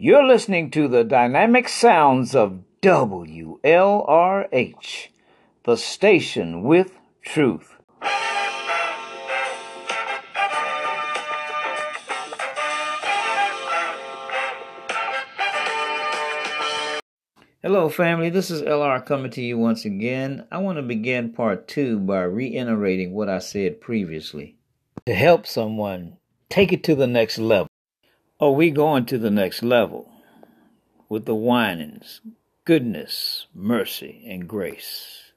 You're listening to the dynamic sounds of WLRH, the station with truth. Hello, family. This is LR coming to you once again. I want to begin part two by reiterating what I said previously. To help someone take it to the next level. Are we going to the next level with the Winans, goodness, mercy, and grace?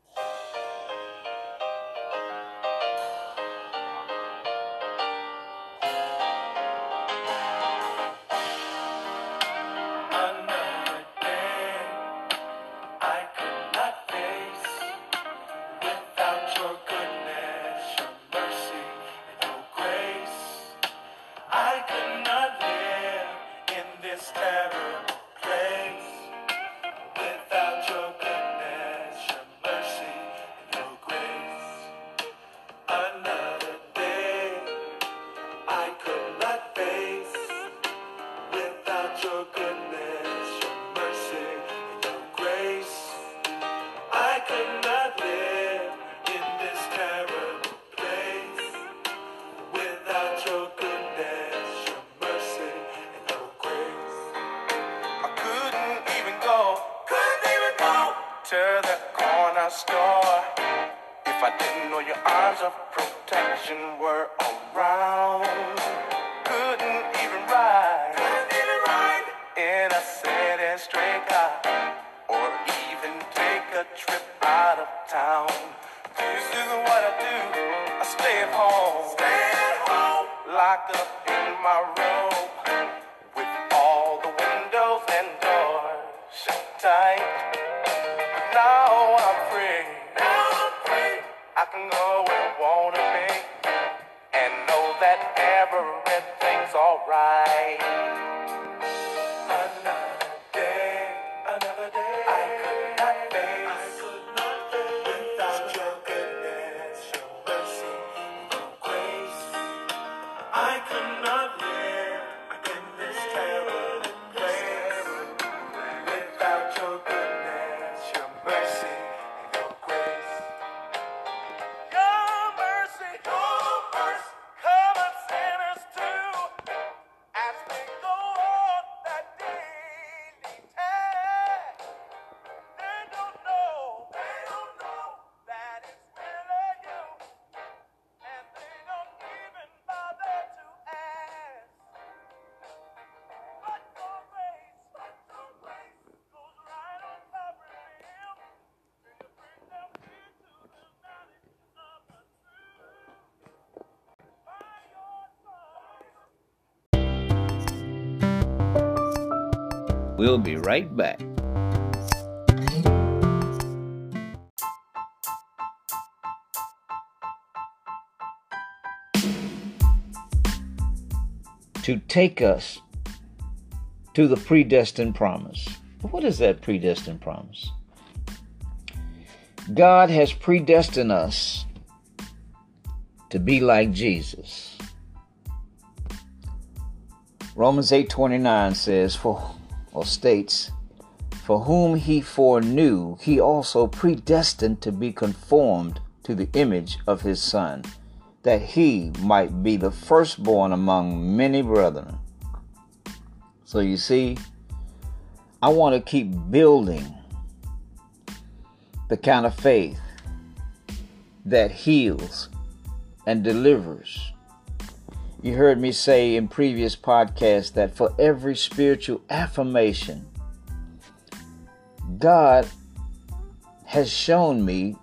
Protection were around. Couldn't even ride, couldn't even ride in a city straight car, or even take a trip out of town. This is what I do. I stay at home, stay at home, locked up in my room with all the windows and doors shut tight. We'll be right back. To take us to the predestined promise. What is that predestined promise? God has predestined us to be like Jesus. Romans 8:29 says for or states for whom he foreknew he also predestined to be conformed to the image of his son that he might be the firstborn among many brethren. So you see I want to keep building the kind of faith that heals and delivers. You heard me say in previous podcasts that for every spiritual affirmation, God has shown me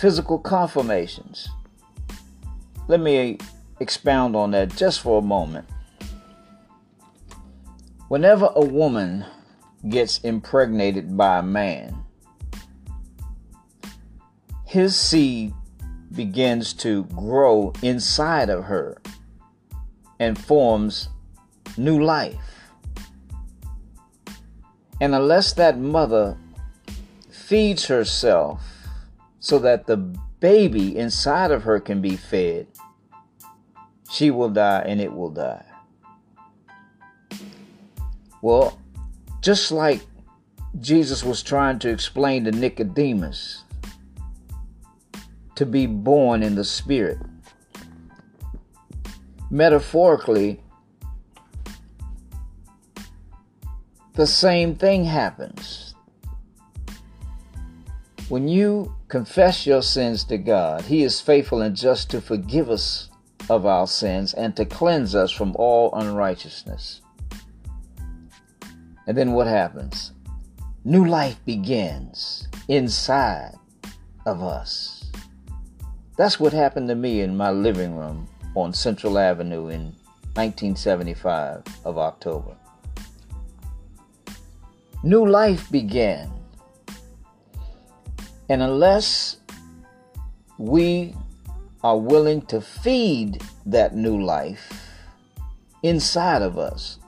physical confirmations. Let me expound on that just for a moment. Whenever a woman gets impregnated by a man, his seed begins to grow inside of her and forms new life. And unless that mother feeds herself so that the baby inside of her can be fed, she will die and it will die. Well, just like Jesus was trying to explain to Nicodemus to be born in the Spirit. Metaphorically, the same thing happens. When you confess your sins to God, He is faithful and just to forgive us of our sins and to cleanse us from all unrighteousness. And then what happens? New life begins inside of us. That's what happened to me in my living room on Central Avenue in 1975 of October. New life began. And unless we are willing to feed that new life inside of us,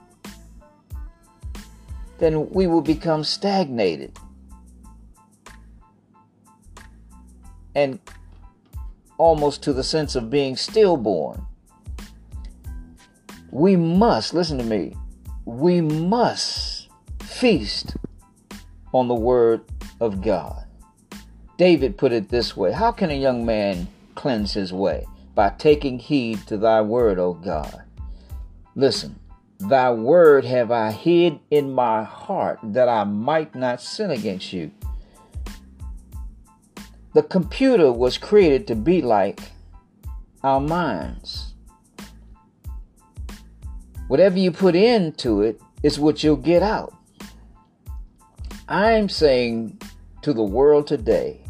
then we will become stagnated. And almost to the sense of being stillborn. We must, listen to me, we must feast on the Word of God. David put it this way How can a young man cleanse his way? By taking heed to thy word, O God. Listen, Thy word have I hid in my heart that I might not sin against you. The computer was created to be like our minds. Whatever you put into it is what you'll get out. I'm saying to the world today,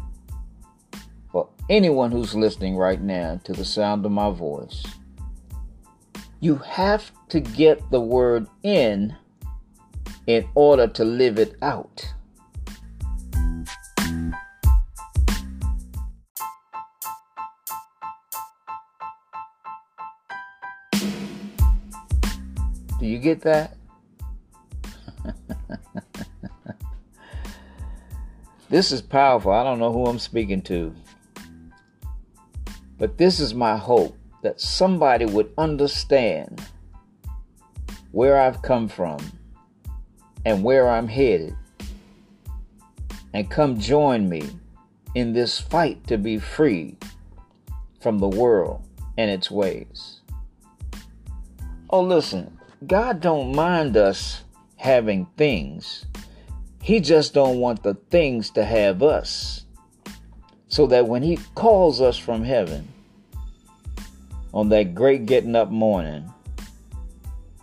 for anyone who's listening right now to the sound of my voice, you have to get the word in in order to live it out. Get that? this is powerful. I don't know who I'm speaking to. But this is my hope that somebody would understand where I've come from and where I'm headed and come join me in this fight to be free from the world and its ways. Oh listen, God don't mind us having things. He just don't want the things to have us. So that when he calls us from heaven, on that great getting up morning,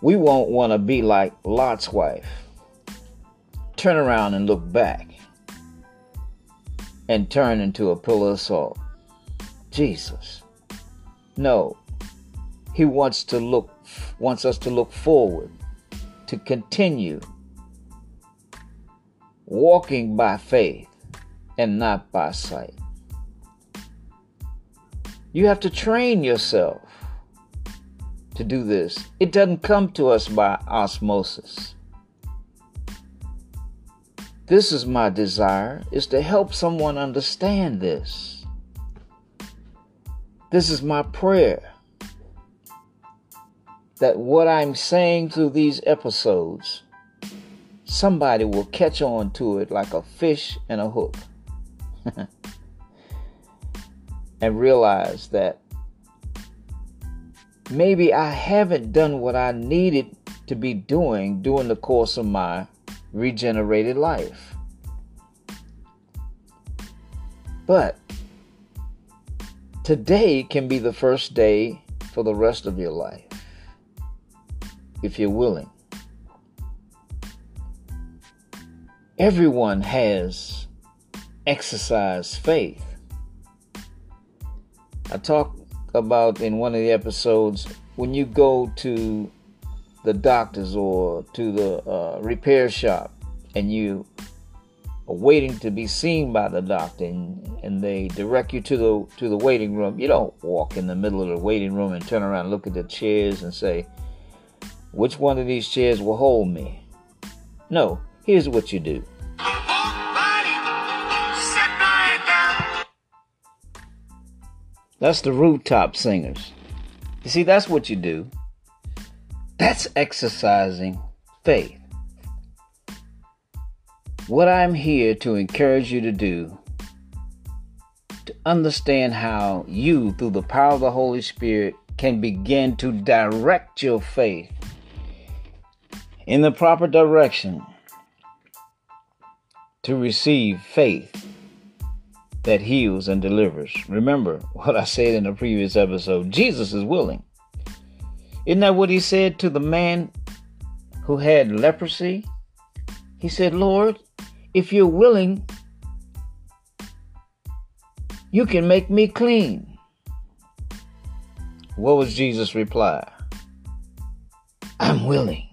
we won't want to be like Lot's wife. Turn around and look back and turn into a pillar of salt. Jesus. No. He wants to look wants us to look forward, to continue walking by faith and not by sight. You have to train yourself to do this. It doesn't come to us by osmosis. This is my desire is to help someone understand this. This is my prayer that what I'm saying through these episodes somebody will catch on to it like a fish and a hook. and realize that maybe I haven't done what I needed to be doing during the course of my regenerated life. But today can be the first day for the rest of your life if you're willing. Everyone has exercised faith I talked about in one of the episodes when you go to the doctors or to the uh, repair shop and you are waiting to be seen by the doctor and, and they direct you to the to the waiting room you don't walk in the middle of the waiting room and turn around and look at the chairs and say which one of these chairs will hold me no here's what you do That's the rooftop singers. You see, that's what you do. That's exercising faith. What I'm here to encourage you to do, to understand how you, through the power of the Holy Spirit, can begin to direct your faith in the proper direction to receive faith that heals and delivers. Remember what I said in the previous episode Jesus is willing. Isn't that what he said to the man who had leprosy? He said, Lord, if you're willing, you can make me clean. What was Jesus' reply? I'm willing.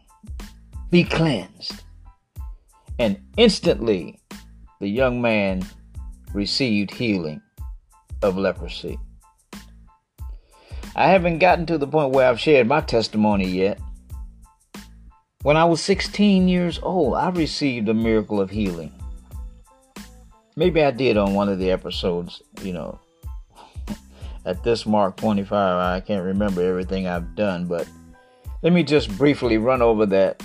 Be cleansed. And instantly, the young man received healing of leprosy. I haven't gotten to the point where I've shared my testimony yet. When I was 16 years old, I received a miracle of healing. Maybe I did on one of the episodes, you know. At this mark 25, I can't remember everything I've done, but let me just briefly run over that.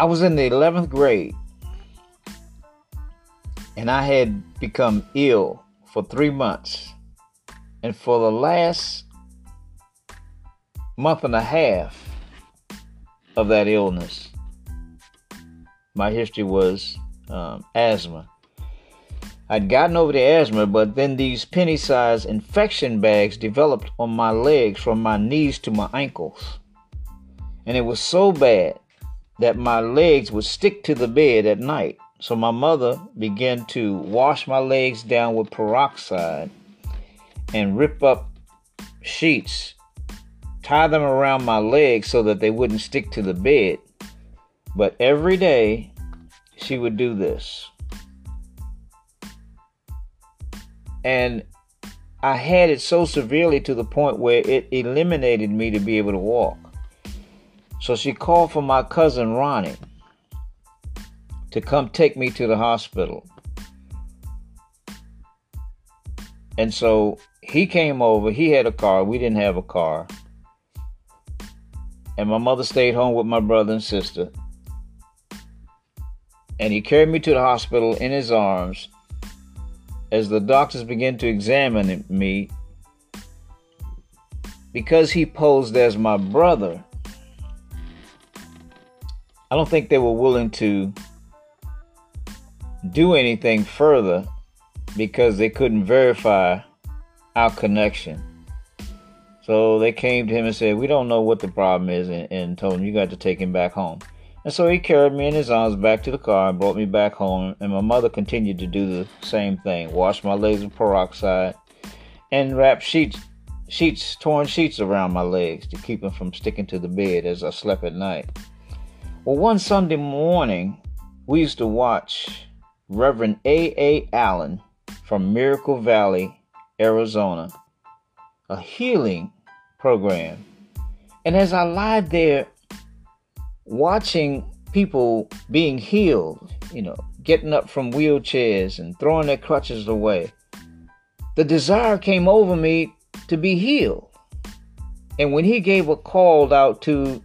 I was in the 11th grade and I had become ill for three months. And for the last month and a half of that illness, my history was um, asthma. I'd gotten over the asthma, but then these penny sized infection bags developed on my legs from my knees to my ankles. And it was so bad that my legs would stick to the bed at night. So my mother began to wash my legs down with peroxide and rip up sheets, tie them around my legs so that they wouldn't stick to the bed. But every day she would do this. And I had it so severely to the point where it eliminated me to be able to walk. So she called for my cousin Ronnie to come take me to the hospital. And so he came over. He had a car. We didn't have a car. And my mother stayed home with my brother and sister. And he carried me to the hospital in his arms. As the doctors began to examine me, because he posed as my brother, I don't think they were willing to do anything further because they couldn't verify our connection. So they came to him and said, We don't know what the problem is, and, and, told him, You got to take him back home. And so he carried me in his arms back to the car and brought me back home. And my mother continued to do the same thing wash my legs with peroxide and wrap sheets, sheets, torn sheets around my legs to keep them from sticking to the bed as I slept at night. Well, one Sunday morning, we used to watch Reverend A. A. Allen from Miracle Valley, Arizona, a healing program. And as I lied there watching people being healed, you know, getting up from wheelchairs and throwing their crutches away, the desire came over me to be healed. And when he gave a call out to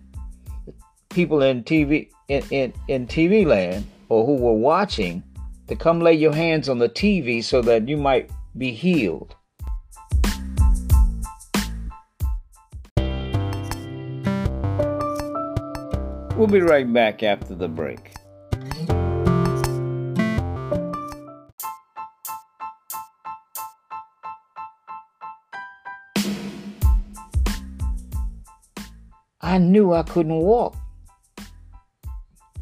people in TV in, in, in TV land or who were watching, to come lay your hands on the TV so that you might be healed. We'll be right back after the break. I knew I couldn't walk.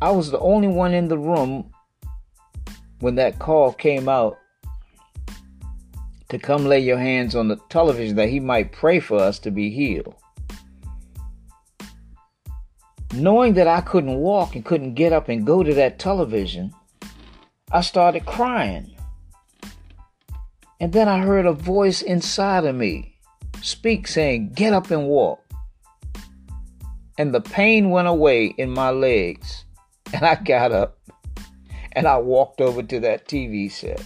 I was the only one in the room when that call came out to come lay your hands on the television that he might pray for us to be healed. Knowing that I couldn't walk and couldn't get up and go to that television, I started crying. And then I heard a voice inside of me speak saying, Get up and walk. And the pain went away in my legs, and I got up and I walked over to that TV set,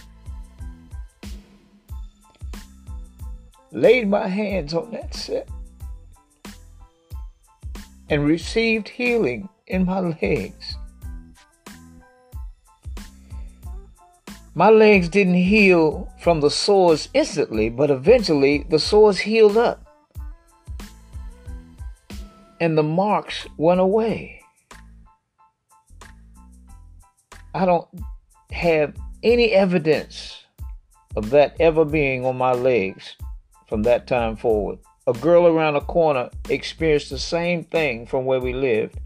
laid my hands on that set, and received healing in my legs. My legs didn't heal from the sores instantly, but eventually the sores healed up and the marks went away. I don't have any evidence of that ever being on my legs from that time forward. A girl around the corner experienced the same thing from where we lived,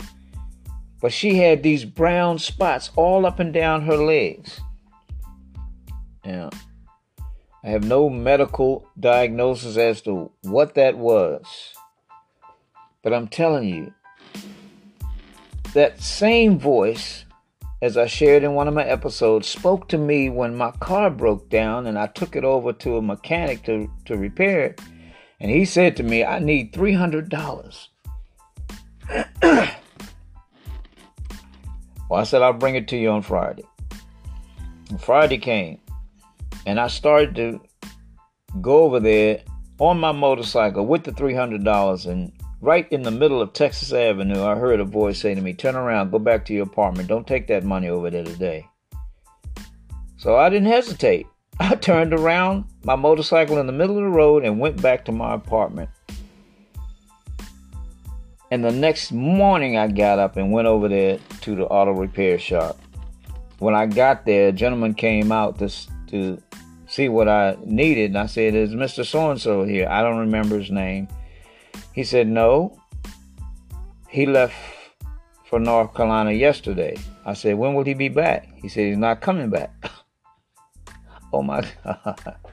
but she had these brown spots all up and down her legs. Now, I have no medical diagnosis as to what that was, but I'm telling you, that same voice as I shared in one of my episodes, spoke to me when my car broke down and I took it over to a mechanic to, to repair it. And he said to me, I need $300. well, I said, I'll bring it to you on Friday. And Friday came, and I started to go over there on my motorcycle with the $300 and Right in the middle of Texas Avenue, I heard a voice say to me, Turn around, go back to your apartment. Don't take that money over there today. So I didn't hesitate. I turned around my motorcycle in the middle of the road and went back to my apartment. And the next morning, I got up and went over there to the auto repair shop. When I got there, a gentleman came out to, to see what I needed. And I said, Is Mr. So and so here? I don't remember his name. He said, No. He left for North Carolina yesterday. I said, When will he be back? He said, He's not coming back. oh my God.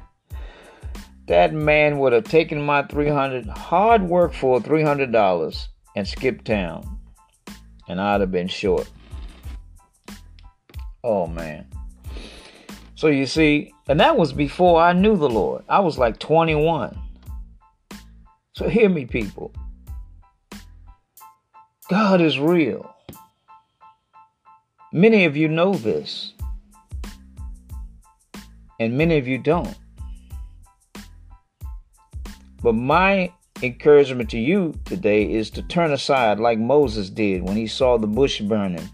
That man would have taken my 300 hard work for $300 and skipped town. And I'd have been short. Oh man. So you see, and that was before I knew the Lord. I was like 21. So hear me, people. God is real. Many of you know this, and many of you don't. But my encouragement to you today is to turn aside like Moses did when he saw the bush burning.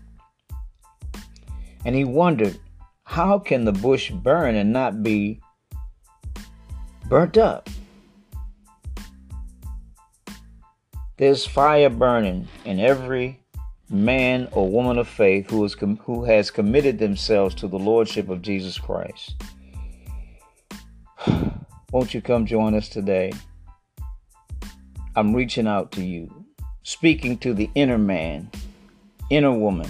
And he wondered, how can the bush burn and not be burnt up? There's fire burning in every man or woman of faith who, is com- who has committed themselves to the Lordship of Jesus Christ. Won't you come join us today? I'm reaching out to you, speaking to the inner man, inner woman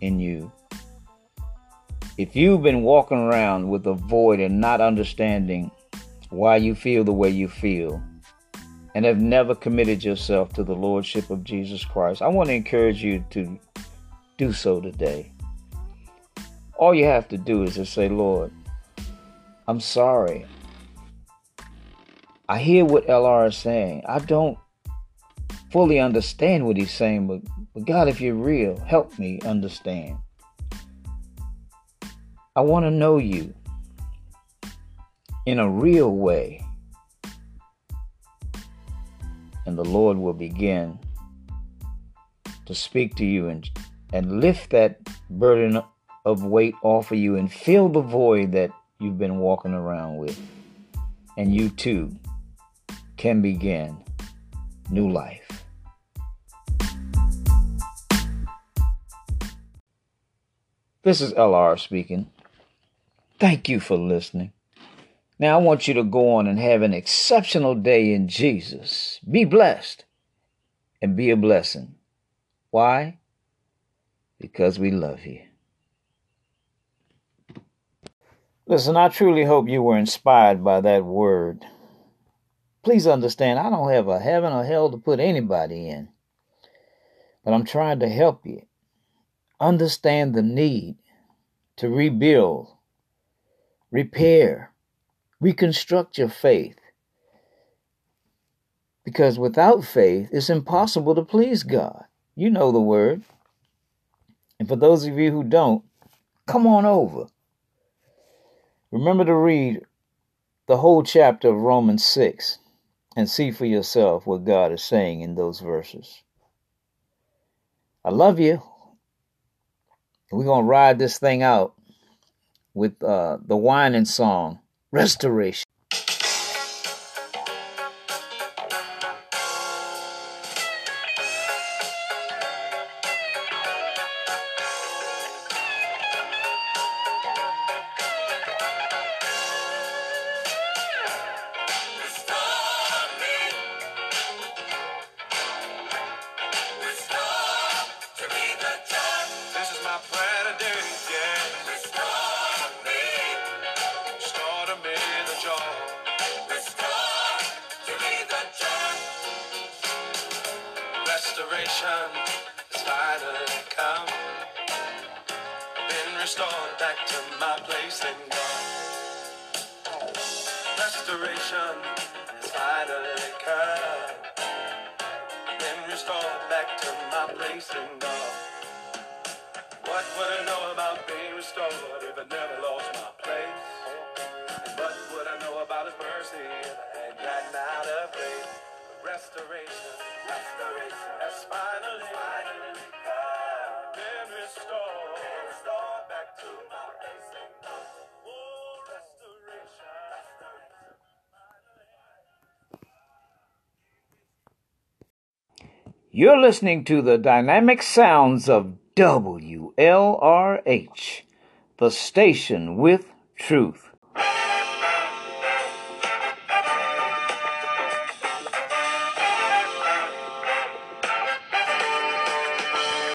in you. If you've been walking around with a void and not understanding why you feel the way you feel, and have never committed yourself to the Lordship of Jesus Christ, I want to encourage you to do so today. All you have to do is just say, Lord, I'm sorry. I hear what LR is saying. I don't fully understand what he's saying, but, but God, if you're real, help me understand. I want to know you in a real way the Lord will begin to speak to you and, and lift that burden of weight off of you and fill the void that you've been walking around with. And you too can begin new life. This is LR speaking. Thank you for listening. Now, I want you to go on and have an exceptional day in Jesus. Be blessed and be a blessing. Why? Because we love you. Listen, I truly hope you were inspired by that word. Please understand, I don't have a heaven or hell to put anybody in, but I'm trying to help you understand the need to rebuild, repair, reconstruct your faith. Because without faith, it's impossible to please God. You know the word. And for those of you who don't, come on over. Remember to read the whole chapter of Romans 6 and see for yourself what God is saying in those verses. I love you. We're going to ride this thing out with uh, the Winans song restoration. restoration has finally come. Been restored back to my place in God. What would I know about being restored if I never lost? You're listening to the dynamic sounds of WLRH, the station with truth.